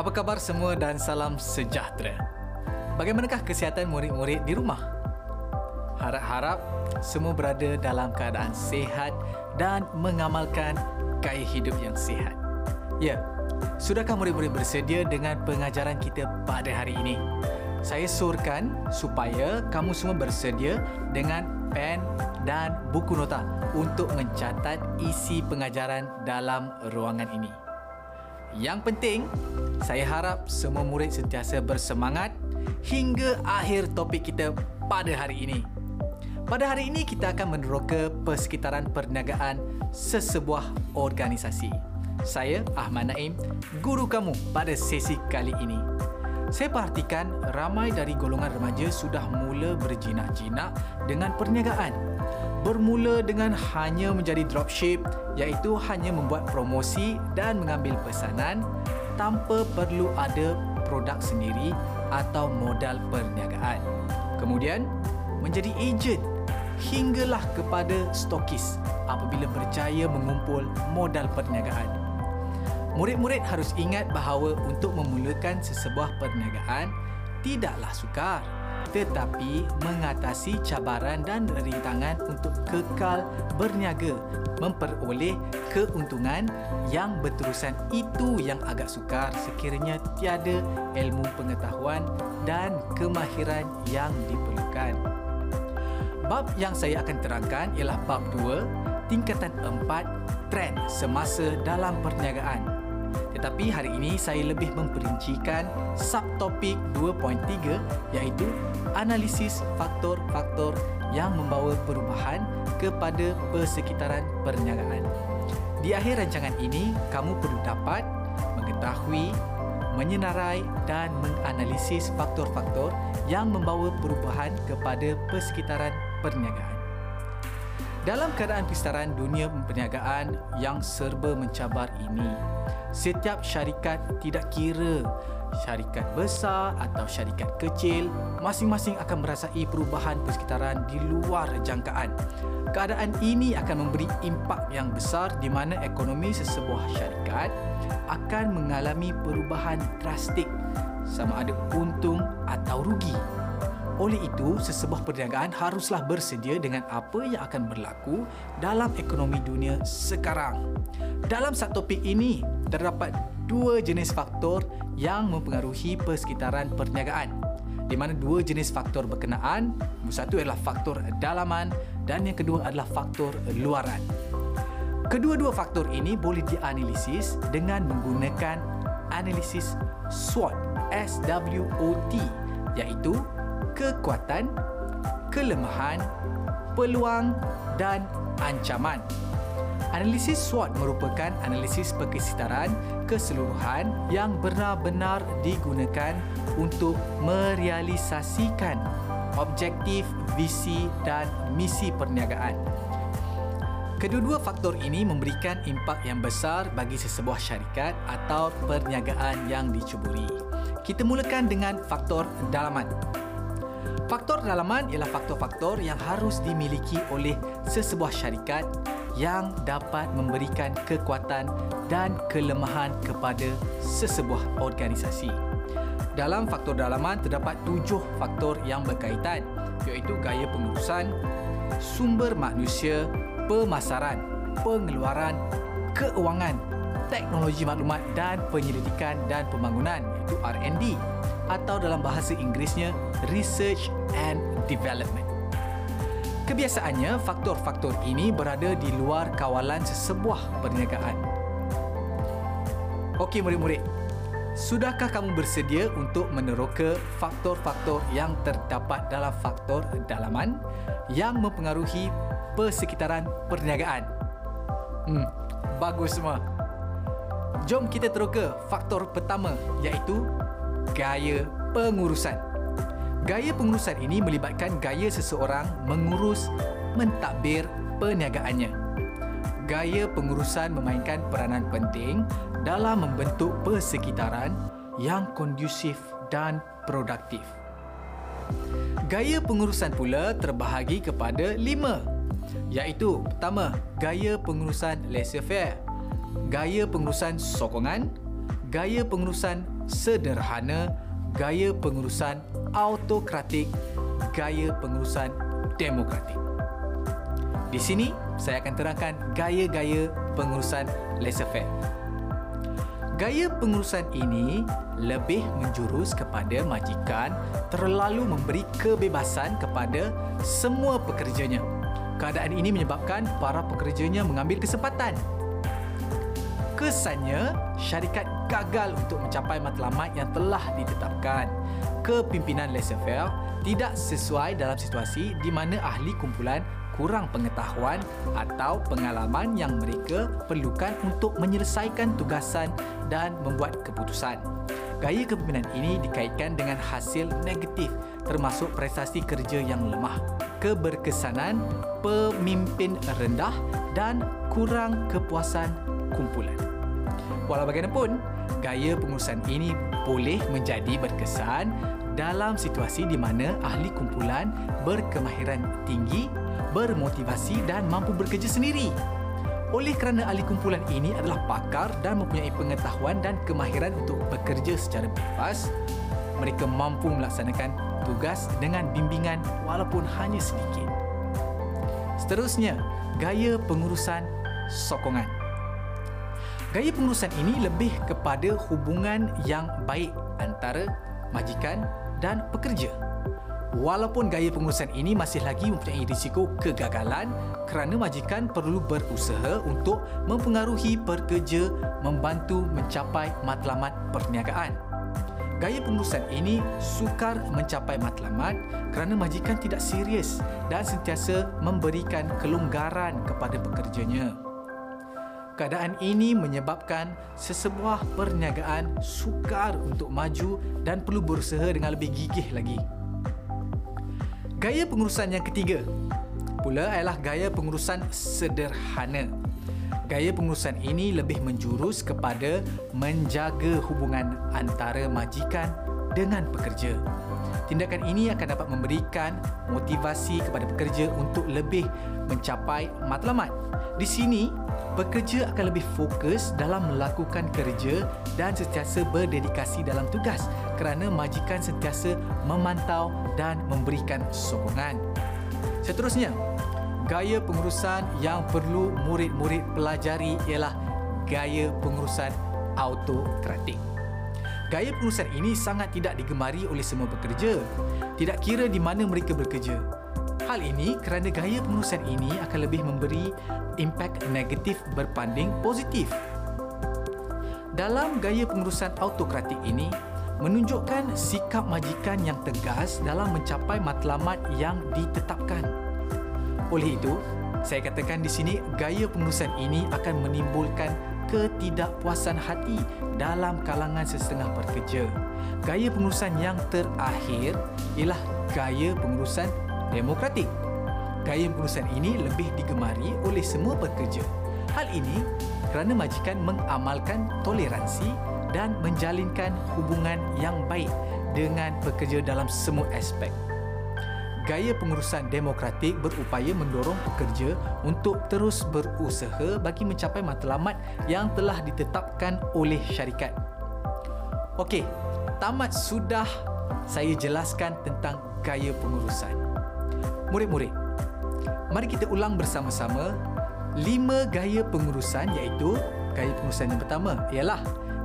Apa khabar semua dan salam sejahtera. Bagaimanakah kesihatan murid-murid di rumah? Harap-harap semua berada dalam keadaan sehat dan mengamalkan gaya hidup yang sihat. Ya, sudahkah murid-murid bersedia dengan pengajaran kita pada hari ini? Saya surkan supaya kamu semua bersedia dengan pen dan buku nota untuk mencatat isi pengajaran dalam ruangan ini. Yang penting, saya harap semua murid sentiasa bersemangat hingga akhir topik kita pada hari ini. Pada hari ini kita akan meneroka persekitaran perniagaan sesebuah organisasi. Saya Ahmad Naim, guru kamu pada sesi kali ini. Saya perhatikan ramai dari golongan remaja sudah mula berjinak-jinak dengan perniagaan. Bermula dengan hanya menjadi dropship iaitu hanya membuat promosi dan mengambil pesanan tanpa perlu ada produk sendiri atau modal perniagaan. Kemudian menjadi ejen hinggalah kepada stokis apabila berjaya mengumpul modal perniagaan. Murid-murid harus ingat bahawa untuk memulakan sesebuah perniagaan tidaklah sukar tetapi mengatasi cabaran dan rintangan untuk kekal berniaga memperoleh keuntungan yang berterusan itu yang agak sukar sekiranya tiada ilmu pengetahuan dan kemahiran yang diperlukan. Bab yang saya akan terangkan ialah bab 2, tingkatan 4, trend semasa dalam perniagaan. Tetapi hari ini saya lebih memperincikan subtopik 2.3 iaitu analisis faktor-faktor yang membawa perubahan kepada persekitaran perniagaan. Di akhir rancangan ini, kamu perlu dapat mengetahui, menyenarai dan menganalisis faktor-faktor yang membawa perubahan kepada persekitaran perniagaan. Dalam keadaan persekitaran dunia perniagaan yang serba mencabar ini, setiap syarikat tidak kira syarikat besar atau syarikat kecil masing-masing akan merasai perubahan persekitaran di luar jangkaan. Keadaan ini akan memberi impak yang besar di mana ekonomi sesebuah syarikat akan mengalami perubahan drastik sama ada untung atau rugi. Oleh itu, sesebuah perniagaan haruslah bersedia dengan apa yang akan berlaku dalam ekonomi dunia sekarang. Dalam satu topik ini, terdapat dua jenis faktor yang mempengaruhi persekitaran perniagaan. Di mana dua jenis faktor berkenaan, satu adalah faktor dalaman dan yang kedua adalah faktor luaran. Kedua-dua faktor ini boleh dianalisis dengan menggunakan analisis SWOT, SWOT, iaitu kekuatan, kelemahan, peluang dan ancaman. Analisis SWOT merupakan analisis persekitaran keseluruhan yang benar-benar digunakan untuk merealisasikan objektif, visi dan misi perniagaan. Kedua-dua faktor ini memberikan impak yang besar bagi sesebuah syarikat atau perniagaan yang dicuburi. Kita mulakan dengan faktor dalaman. Faktor dalaman ialah faktor-faktor yang harus dimiliki oleh sesebuah syarikat yang dapat memberikan kekuatan dan kelemahan kepada sesebuah organisasi. Dalam faktor dalaman terdapat tujuh faktor yang berkaitan iaitu gaya pengurusan, sumber manusia, pemasaran, pengeluaran, keuangan, teknologi maklumat dan penyelidikan dan pembangunan iaitu R&D atau dalam bahasa Inggerisnya Research and Development. Kebiasaannya, faktor-faktor ini berada di luar kawalan sesebuah perniagaan. Okey murid-murid, sudahkah kamu bersedia untuk meneroka faktor-faktor yang terdapat dalam faktor dalaman yang mempengaruhi persekitaran perniagaan? Hmm, bagus semua. Jom kita teroka faktor pertama iaitu gaya pengurusan. Gaya pengurusan ini melibatkan gaya seseorang mengurus mentadbir perniagaannya. Gaya pengurusan memainkan peranan penting dalam membentuk persekitaran yang kondusif dan produktif. Gaya pengurusan pula terbahagi kepada lima iaitu pertama, gaya pengurusan laissez-faire, gaya pengurusan sokongan, gaya pengurusan sederhana, gaya pengurusan autokratik, gaya pengurusan demokratik. Di sini, saya akan terangkan gaya-gaya pengurusan laissez-faire. Gaya pengurusan ini lebih menjurus kepada majikan terlalu memberi kebebasan kepada semua pekerjanya. Keadaan ini menyebabkan para pekerjanya mengambil kesempatan. Kesannya, syarikat gagal untuk mencapai matlamat yang telah ditetapkan. Kepimpinan laissez-faire tidak sesuai dalam situasi di mana ahli kumpulan kurang pengetahuan atau pengalaman yang mereka perlukan untuk menyelesaikan tugasan dan membuat keputusan. Gaya kepimpinan ini dikaitkan dengan hasil negatif termasuk prestasi kerja yang lemah, keberkesanan pemimpin rendah dan kurang kepuasan kumpulan. Walau bagaimanapun, gaya pengurusan ini boleh menjadi berkesan dalam situasi di mana ahli kumpulan berkemahiran tinggi bermotivasi dan mampu bekerja sendiri. Oleh kerana ahli kumpulan ini adalah pakar dan mempunyai pengetahuan dan kemahiran untuk bekerja secara bebas, mereka mampu melaksanakan tugas dengan bimbingan walaupun hanya sedikit. Seterusnya, gaya pengurusan sokongan. Gaya pengurusan ini lebih kepada hubungan yang baik antara majikan dan pekerja. Walaupun gaya pengurusan ini masih lagi mempunyai risiko kegagalan kerana majikan perlu berusaha untuk mempengaruhi pekerja membantu mencapai matlamat perniagaan. Gaya pengurusan ini sukar mencapai matlamat kerana majikan tidak serius dan sentiasa memberikan kelonggaran kepada pekerjanya. Keadaan ini menyebabkan sesebuah perniagaan sukar untuk maju dan perlu berusaha dengan lebih gigih lagi. Gaya pengurusan yang ketiga pula adalah gaya pengurusan sederhana. Gaya pengurusan ini lebih menjurus kepada menjaga hubungan antara majikan dengan pekerja. Tindakan ini akan dapat memberikan motivasi kepada pekerja untuk lebih mencapai matlamat. Di sini, pekerja akan lebih fokus dalam melakukan kerja dan sentiasa berdedikasi dalam tugas kerana majikan sentiasa memantau dan memberikan sokongan. Seterusnya, gaya pengurusan yang perlu murid-murid pelajari ialah gaya pengurusan autokratik. Gaya pengurusan ini sangat tidak digemari oleh semua pekerja, tidak kira di mana mereka bekerja. Hal ini kerana gaya pengurusan ini akan lebih memberi impak negatif berbanding positif. Dalam gaya pengurusan autokratik ini, menunjukkan sikap majikan yang tegas dalam mencapai matlamat yang ditetapkan. Oleh itu, saya katakan di sini gaya pengurusan ini akan menimbulkan ketidakpuasan hati dalam kalangan setengah pekerja. Gaya pengurusan yang terakhir ialah gaya pengurusan demokratik. Gaya pengurusan ini lebih digemari oleh semua pekerja. Hal ini kerana majikan mengamalkan toleransi dan menjalinkan hubungan yang baik dengan pekerja dalam semua aspek. Gaya pengurusan demokratik berupaya mendorong pekerja untuk terus berusaha bagi mencapai matlamat yang telah ditetapkan oleh syarikat. Okey, tamat sudah saya jelaskan tentang gaya pengurusan. Murid-murid, mari kita ulang bersama-sama lima gaya pengurusan iaitu gaya pengurusan yang pertama ialah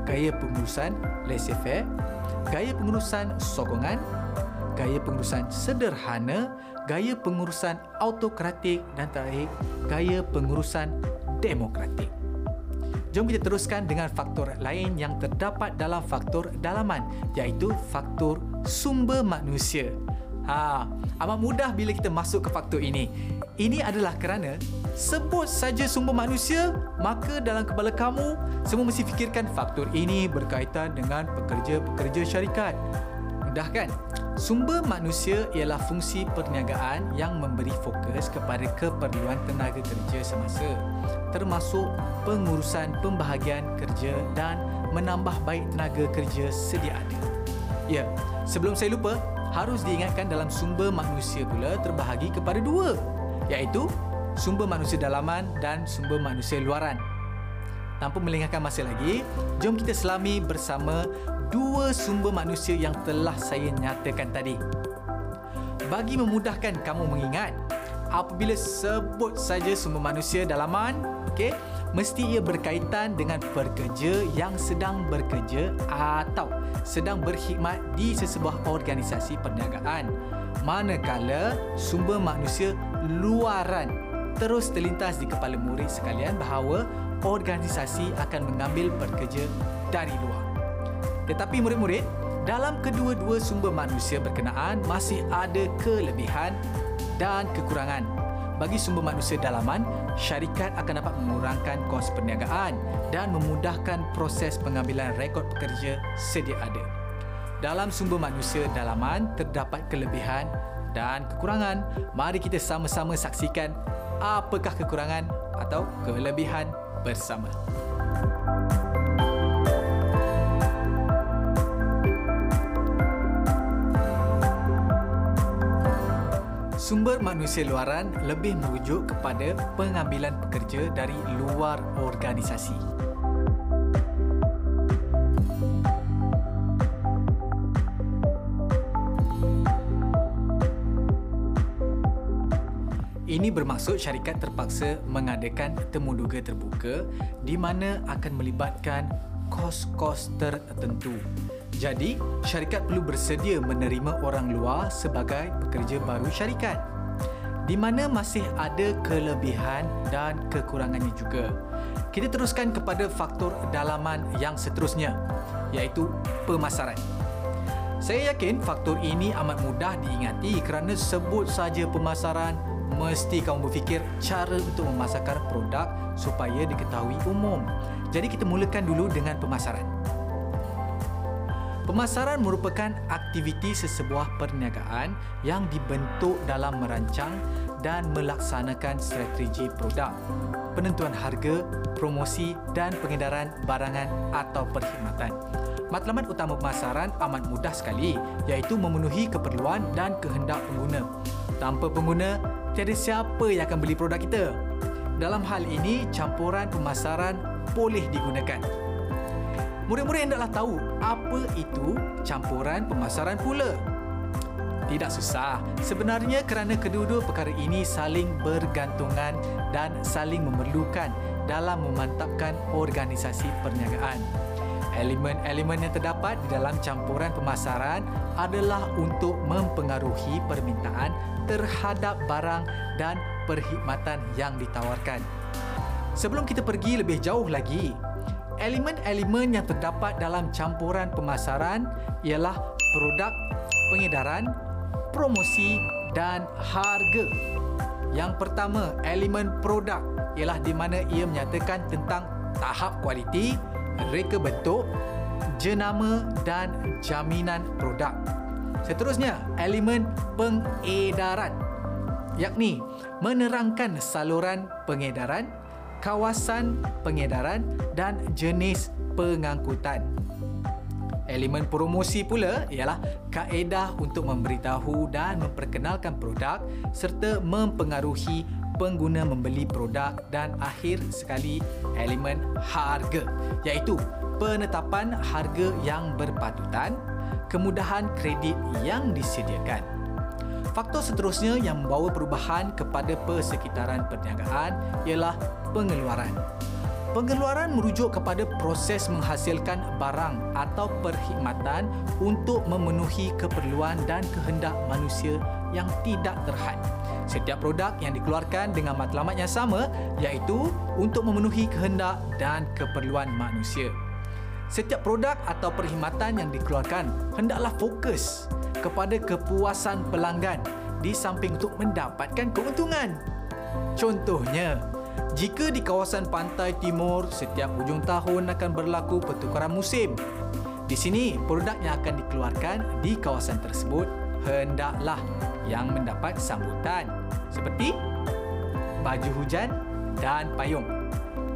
gaya pengurusan laissez-faire, gaya pengurusan sokongan, gaya pengurusan sederhana, gaya pengurusan autokratik dan terakhir gaya pengurusan demokratik. Jom kita teruskan dengan faktor lain yang terdapat dalam faktor dalaman iaitu faktor sumber manusia. Ha, amat mudah bila kita masuk ke faktor ini. Ini adalah kerana sebut saja sumber manusia, maka dalam kepala kamu semua mesti fikirkan faktor ini berkaitan dengan pekerja-pekerja syarikat. Mudah kan? Sumber manusia ialah fungsi perniagaan yang memberi fokus kepada keperluan tenaga kerja semasa termasuk pengurusan pembahagian kerja dan menambah baik tenaga kerja sedia ada. Ya, sebelum saya lupa, harus diingatkan dalam sumber manusia pula terbahagi kepada dua iaitu sumber manusia dalaman dan sumber manusia luaran. tanpa melengahkan masa lagi, jom kita selami bersama dua sumber manusia yang telah saya nyatakan tadi. Bagi memudahkan kamu mengingat, apabila sebut saja sumber manusia dalaman, okey, mesti ia berkaitan dengan pekerja yang sedang bekerja atau sedang berkhidmat di sesebuah organisasi perniagaan. Manakala sumber manusia luaran terus terlintas di kepala murid sekalian bahawa organisasi akan mengambil pekerja dari luar. Tetapi murid-murid, dalam kedua-dua sumber manusia berkenaan masih ada kelebihan dan kekurangan bagi sumber manusia dalaman, syarikat akan dapat mengurangkan kos perniagaan dan memudahkan proses pengambilan rekod pekerja sedia ada. Dalam sumber manusia dalaman terdapat kelebihan dan kekurangan. Mari kita sama-sama saksikan apakah kekurangan atau kelebihan bersama. Sumber manusia luaran lebih merujuk kepada pengambilan pekerja dari luar organisasi. Ini bermaksud syarikat terpaksa mengadakan temu duga terbuka di mana akan melibatkan kos-kos tertentu jadi, syarikat perlu bersedia menerima orang luar sebagai pekerja baru syarikat. Di mana masih ada kelebihan dan kekurangannya juga. Kita teruskan kepada faktor dalaman yang seterusnya, iaitu pemasaran. Saya yakin faktor ini amat mudah diingati kerana sebut saja pemasaran, mesti kamu berfikir cara untuk memasarkan produk supaya diketahui umum. Jadi kita mulakan dulu dengan pemasaran. Pemasaran merupakan aktiviti sesebuah perniagaan yang dibentuk dalam merancang dan melaksanakan strategi produk, penentuan harga, promosi dan pengedaran barangan atau perkhidmatan. Matlamat utama pemasaran amat mudah sekali iaitu memenuhi keperluan dan kehendak pengguna. Tanpa pengguna, tiada siapa yang akan beli produk kita. Dalam hal ini, campuran pemasaran boleh digunakan. Murid-murid hendaklah tahu apa itu campuran pemasaran pula. Tidak susah. Sebenarnya kerana kedua-dua perkara ini saling bergantungan dan saling memerlukan dalam memantapkan organisasi perniagaan. Elemen-elemen yang terdapat di dalam campuran pemasaran adalah untuk mempengaruhi permintaan terhadap barang dan perkhidmatan yang ditawarkan. Sebelum kita pergi lebih jauh lagi, Elemen-elemen yang terdapat dalam campuran pemasaran ialah produk, pengedaran, promosi dan harga. Yang pertama, elemen produk ialah di mana ia menyatakan tentang tahap kualiti, reka bentuk, jenama dan jaminan produk. Seterusnya, elemen pengedaran yakni menerangkan saluran pengedaran, kawasan pengedaran dan jenis pengangkutan. Elemen promosi pula ialah kaedah untuk memberitahu dan memperkenalkan produk serta mempengaruhi pengguna membeli produk dan akhir sekali elemen harga iaitu penetapan harga yang berpatutan, kemudahan kredit yang disediakan. Faktor seterusnya yang membawa perubahan kepada persekitaran perniagaan ialah pengeluaran. Pengeluaran merujuk kepada proses menghasilkan barang atau perkhidmatan untuk memenuhi keperluan dan kehendak manusia yang tidak terhad. Setiap produk yang dikeluarkan dengan matlamat yang sama iaitu untuk memenuhi kehendak dan keperluan manusia. Setiap produk atau perkhidmatan yang dikeluarkan hendaklah fokus kepada kepuasan pelanggan di samping untuk mendapatkan keuntungan. Contohnya, jika di kawasan pantai timur setiap hujung tahun akan berlaku pertukaran musim, di sini produk yang akan dikeluarkan di kawasan tersebut hendaklah yang mendapat sambutan seperti baju hujan dan payung.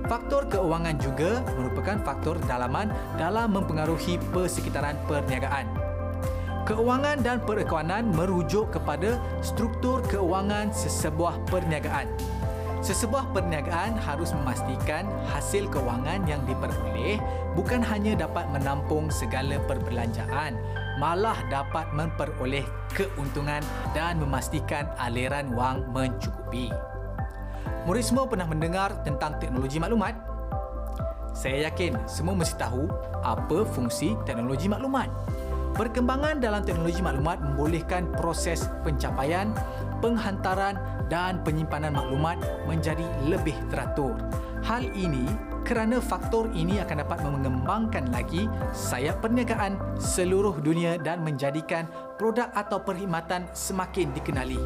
Faktor keuangan juga merupakan faktor dalaman dalam mempengaruhi persekitaran perniagaan. Keuangan dan perekonomian merujuk kepada struktur keuangan sesebuah perniagaan. Sesebuah perniagaan harus memastikan hasil kewangan yang diperoleh bukan hanya dapat menampung segala perbelanjaan, malah dapat memperoleh keuntungan dan memastikan aliran wang mencukupi. Murid semua pernah mendengar tentang teknologi maklumat? Saya yakin semua mesti tahu apa fungsi teknologi maklumat. Perkembangan dalam teknologi maklumat membolehkan proses pencapaian, penghantaran dan penyimpanan maklumat menjadi lebih teratur. Hal ini kerana faktor ini akan dapat mengembangkan lagi sayap perniagaan seluruh dunia dan menjadikan produk atau perkhidmatan semakin dikenali.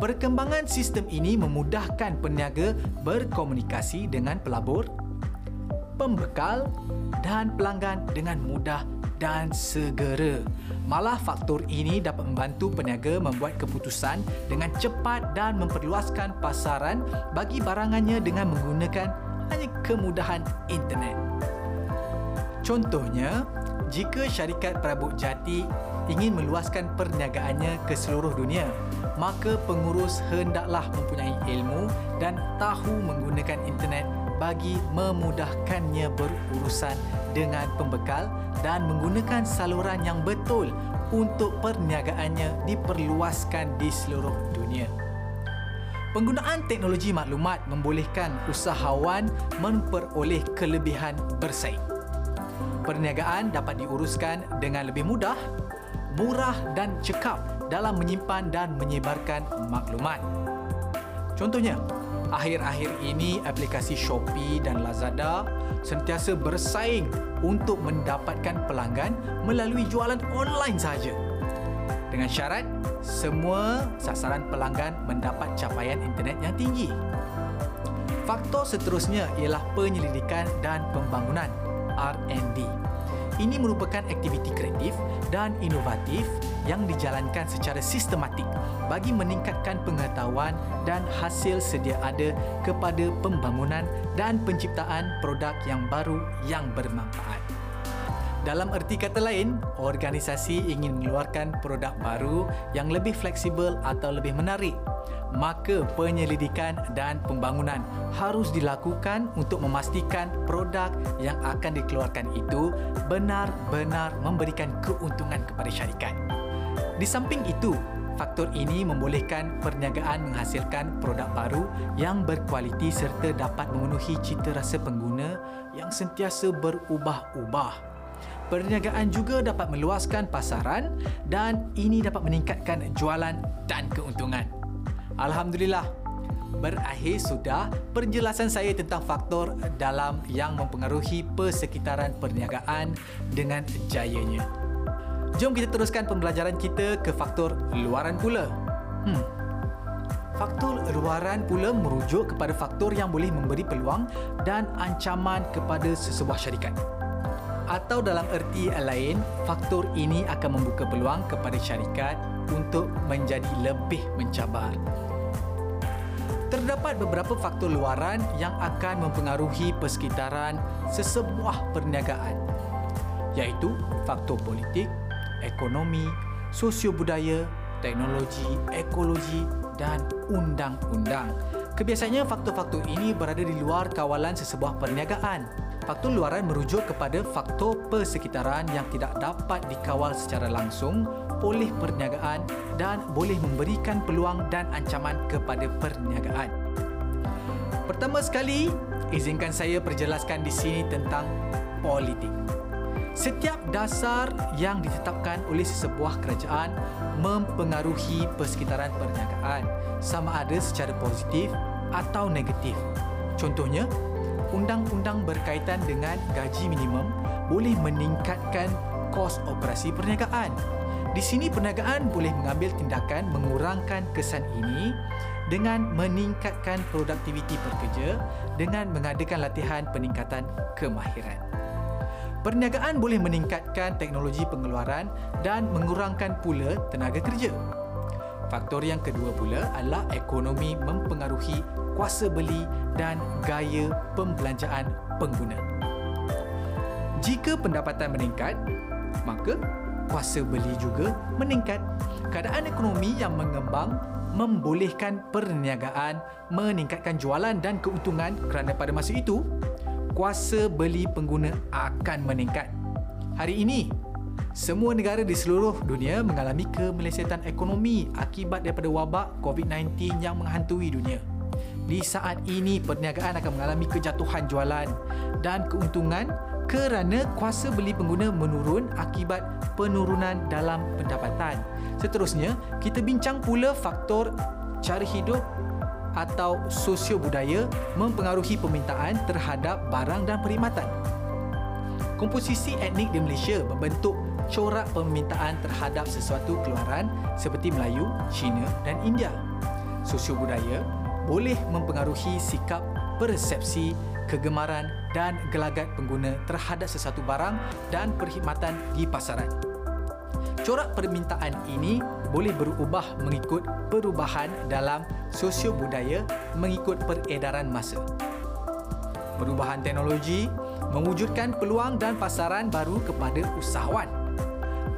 Perkembangan sistem ini memudahkan peniaga berkomunikasi dengan pelabur, pembekal dan pelanggan dengan mudah dan segera. Malah faktor ini dapat membantu peniaga membuat keputusan dengan cepat dan memperluaskan pasaran bagi barangannya dengan menggunakan hanya kemudahan internet. Contohnya, jika syarikat perabot jati ingin meluaskan perniagaannya ke seluruh dunia, maka pengurus hendaklah mempunyai ilmu dan tahu menggunakan internet bagi memudahkannya berurusan dengan pembekal dan menggunakan saluran yang betul untuk perniagaannya diperluaskan di seluruh dunia. Penggunaan teknologi maklumat membolehkan usahawan memperoleh kelebihan bersaing. Perniagaan dapat diuruskan dengan lebih mudah, murah dan cekap dalam menyimpan dan menyebarkan maklumat. Contohnya, akhir-akhir ini aplikasi Shopee dan Lazada sentiasa bersaing untuk mendapatkan pelanggan melalui jualan online sahaja. Dengan syarat semua sasaran pelanggan mendapat capaian internet yang tinggi. Faktor seterusnya ialah penyelidikan dan pembangunan R&D. Ini merupakan aktiviti kreatif dan inovatif yang dijalankan secara sistematik bagi meningkatkan pengetahuan dan hasil sedia ada kepada pembangunan dan penciptaan produk yang baru yang bermanfaat. Dalam erti kata lain, organisasi ingin mengeluarkan produk baru yang lebih fleksibel atau lebih menarik. Maka penyelidikan dan pembangunan harus dilakukan untuk memastikan produk yang akan dikeluarkan itu benar-benar memberikan keuntungan kepada syarikat. Di samping itu, faktor ini membolehkan perniagaan menghasilkan produk baru yang berkualiti serta dapat memenuhi cita rasa pengguna yang sentiasa berubah-ubah perniagaan juga dapat meluaskan pasaran dan ini dapat meningkatkan jualan dan keuntungan. Alhamdulillah, berakhir sudah penjelasan saya tentang faktor dalam yang mempengaruhi persekitaran perniagaan dengan jayanya. Jom kita teruskan pembelajaran kita ke faktor luaran pula. Hmm. Faktor luaran pula merujuk kepada faktor yang boleh memberi peluang dan ancaman kepada sesebuah syarikat atau dalam erti lain, faktor ini akan membuka peluang kepada syarikat untuk menjadi lebih mencabar. Terdapat beberapa faktor luaran yang akan mempengaruhi persekitaran sesebuah perniagaan iaitu faktor politik, ekonomi, sosio-budaya, teknologi, ekologi dan undang-undang. Kebiasaannya faktor-faktor ini berada di luar kawalan sesebuah perniagaan Faktor luaran merujuk kepada faktor persekitaran yang tidak dapat dikawal secara langsung oleh perniagaan dan boleh memberikan peluang dan ancaman kepada perniagaan. Pertama sekali, izinkan saya perjelaskan di sini tentang politik. Setiap dasar yang ditetapkan oleh sesebuah kerajaan mempengaruhi persekitaran perniagaan sama ada secara positif atau negatif. Contohnya, undang-undang berkaitan dengan gaji minimum boleh meningkatkan kos operasi perniagaan. Di sini perniagaan boleh mengambil tindakan mengurangkan kesan ini dengan meningkatkan produktiviti pekerja dengan mengadakan latihan peningkatan kemahiran. Perniagaan boleh meningkatkan teknologi pengeluaran dan mengurangkan pula tenaga kerja. Faktor yang kedua pula adalah ekonomi mempengaruhi kuasa beli dan gaya pembelanjaan pengguna. Jika pendapatan meningkat, maka kuasa beli juga meningkat. Keadaan ekonomi yang mengembang membolehkan perniagaan meningkatkan jualan dan keuntungan kerana pada masa itu kuasa beli pengguna akan meningkat. Hari ini, semua negara di seluruh dunia mengalami kemelesetan ekonomi akibat daripada wabak COVID-19 yang menghantui dunia. Di saat ini, perniagaan akan mengalami kejatuhan jualan dan keuntungan kerana kuasa beli pengguna menurun akibat penurunan dalam pendapatan. Seterusnya, kita bincang pula faktor cara hidup atau sosio budaya mempengaruhi permintaan terhadap barang dan perkhidmatan. Komposisi etnik di Malaysia membentuk corak permintaan terhadap sesuatu keluaran seperti Melayu, Cina dan India. Sosio budaya boleh mempengaruhi sikap persepsi, kegemaran dan gelagat pengguna terhadap sesuatu barang dan perkhidmatan di pasaran. Corak permintaan ini boleh berubah mengikut perubahan dalam sosio budaya mengikut peredaran masa. Perubahan teknologi mewujudkan peluang dan pasaran baru kepada usahawan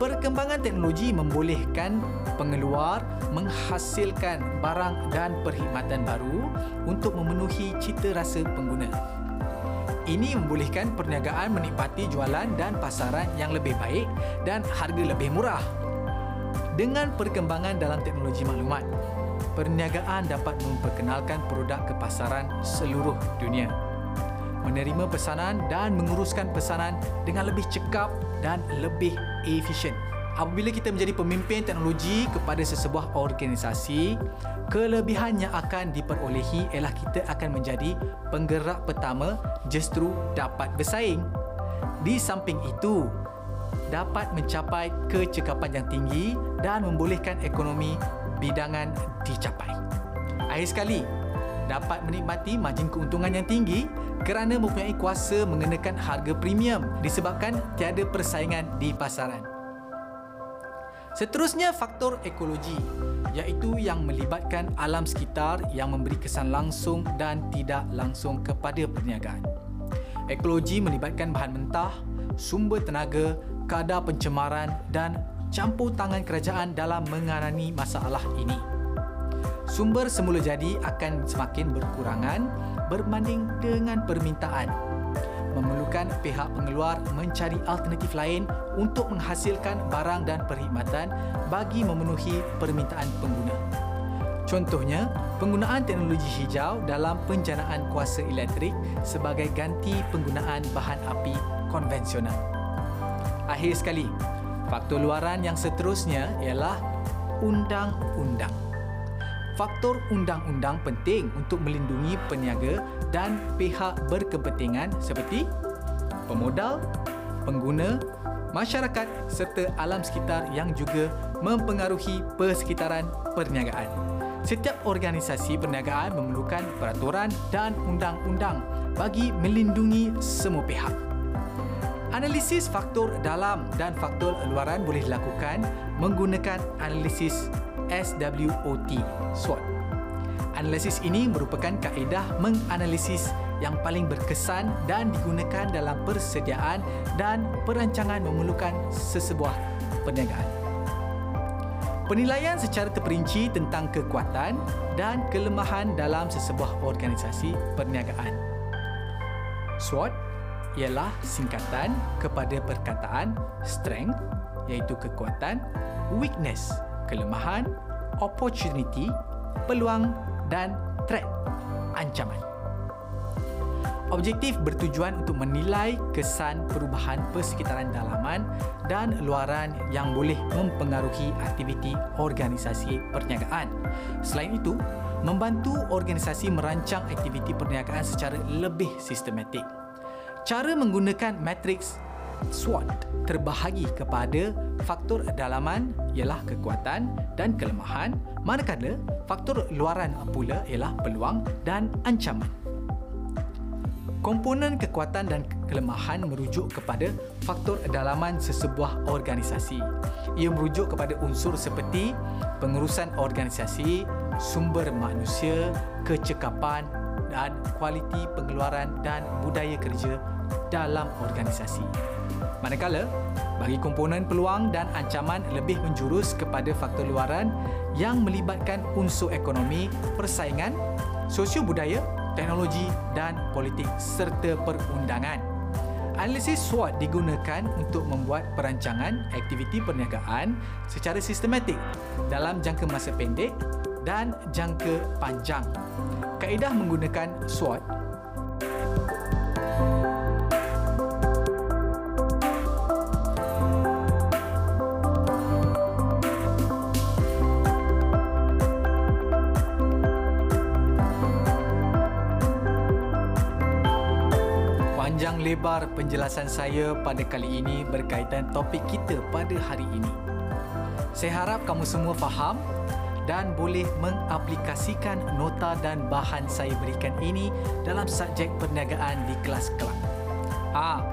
perkembangan teknologi membolehkan pengeluar menghasilkan barang dan perkhidmatan baru untuk memenuhi cita rasa pengguna. Ini membolehkan perniagaan menikmati jualan dan pasaran yang lebih baik dan harga lebih murah. Dengan perkembangan dalam teknologi maklumat, perniagaan dapat memperkenalkan produk ke pasaran seluruh dunia. Menerima pesanan dan menguruskan pesanan dengan lebih cekap dan lebih efisien. Apabila kita menjadi pemimpin teknologi kepada sesebuah organisasi, kelebihan yang akan diperolehi ialah kita akan menjadi penggerak pertama justru dapat bersaing. Di samping itu, dapat mencapai kecekapan yang tinggi dan membolehkan ekonomi bidangan dicapai. Akhir sekali, dapat menikmati margin keuntungan yang tinggi kerana mempunyai kuasa mengenakan harga premium disebabkan tiada persaingan di pasaran. Seterusnya faktor ekologi iaitu yang melibatkan alam sekitar yang memberi kesan langsung dan tidak langsung kepada perniagaan. Ekologi melibatkan bahan mentah, sumber tenaga, kadar pencemaran dan campur tangan kerajaan dalam mengarani masalah ini. Sumber semula jadi akan semakin berkurangan berbanding dengan permintaan. Memerlukan pihak pengeluar mencari alternatif lain untuk menghasilkan barang dan perkhidmatan bagi memenuhi permintaan pengguna. Contohnya, penggunaan teknologi hijau dalam penjanaan kuasa elektrik sebagai ganti penggunaan bahan api konvensional. Akhir sekali, faktor luaran yang seterusnya ialah undang-undang faktor undang-undang penting untuk melindungi peniaga dan pihak berkepentingan seperti pemodal, pengguna, masyarakat serta alam sekitar yang juga mempengaruhi persekitaran perniagaan. Setiap organisasi perniagaan memerlukan peraturan dan undang-undang bagi melindungi semua pihak. Analisis faktor dalam dan faktor luaran boleh dilakukan menggunakan analisis SWOT SWOT. Analisis ini merupakan kaedah menganalisis yang paling berkesan dan digunakan dalam persediaan dan perancangan memerlukan sesebuah perniagaan. Penilaian secara terperinci tentang kekuatan dan kelemahan dalam sesebuah organisasi perniagaan. SWOT ialah singkatan kepada perkataan strength iaitu kekuatan, weakness kelemahan, opportunity, peluang dan threat, ancaman. Objektif bertujuan untuk menilai kesan perubahan persekitaran dalaman dan luaran yang boleh mempengaruhi aktiviti organisasi perniagaan. Selain itu, membantu organisasi merancang aktiviti perniagaan secara lebih sistematik. Cara menggunakan matriks SWOT terbahagi kepada faktor dalaman ialah kekuatan dan kelemahan manakala faktor luaran pula ialah peluang dan ancaman. Komponen kekuatan dan kelemahan merujuk kepada faktor dalaman sesebuah organisasi. Ia merujuk kepada unsur seperti pengurusan organisasi, sumber manusia, kecekapan dan kualiti pengeluaran dan budaya kerja dalam organisasi. Manakala, bagi komponen peluang dan ancaman lebih menjurus kepada faktor luaran yang melibatkan unsur ekonomi, persaingan, sosio budaya, teknologi dan politik serta perundangan. Analisis SWOT digunakan untuk membuat perancangan aktiviti perniagaan secara sistematik dalam jangka masa pendek dan jangka panjang. Kaedah menggunakan SWOT panjang lebar penjelasan saya pada kali ini berkaitan topik kita pada hari ini. Saya harap kamu semua faham dan boleh mengaplikasikan nota dan bahan saya berikan ini dalam subjek perniagaan di kelas kelak. Ah,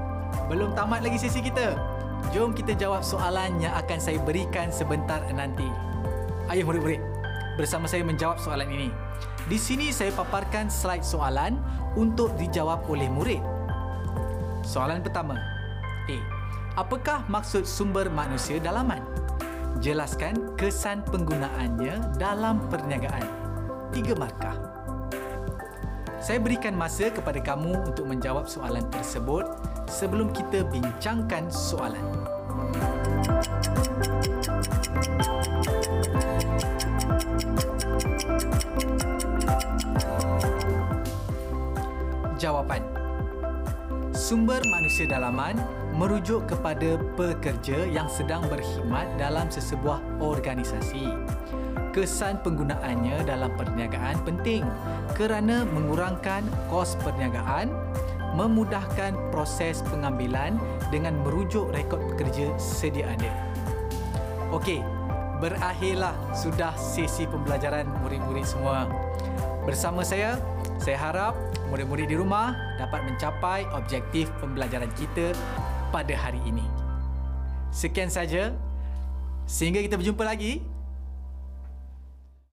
belum tamat lagi sesi kita. Jom kita jawab soalan yang akan saya berikan sebentar nanti. Ayuh murid-murid, bersama saya menjawab soalan ini. Di sini saya paparkan slide soalan untuk dijawab oleh murid. Soalan pertama. A. Apakah maksud sumber manusia dalaman? Jelaskan kesan penggunaannya dalam perniagaan. Tiga markah. Saya berikan masa kepada kamu untuk menjawab soalan tersebut sebelum kita bincangkan soalan. Jawapan sumber manusia dalaman merujuk kepada pekerja yang sedang berkhidmat dalam sesebuah organisasi. Kesan penggunaannya dalam perniagaan penting kerana mengurangkan kos perniagaan, memudahkan proses pengambilan dengan merujuk rekod pekerja sedia ada. Okey, berakhirlah sudah sesi pembelajaran murid-murid semua. Bersama saya, saya harap murid-murid di rumah dapat mencapai objektif pembelajaran kita pada hari ini. Sekian saja. Sehingga kita berjumpa lagi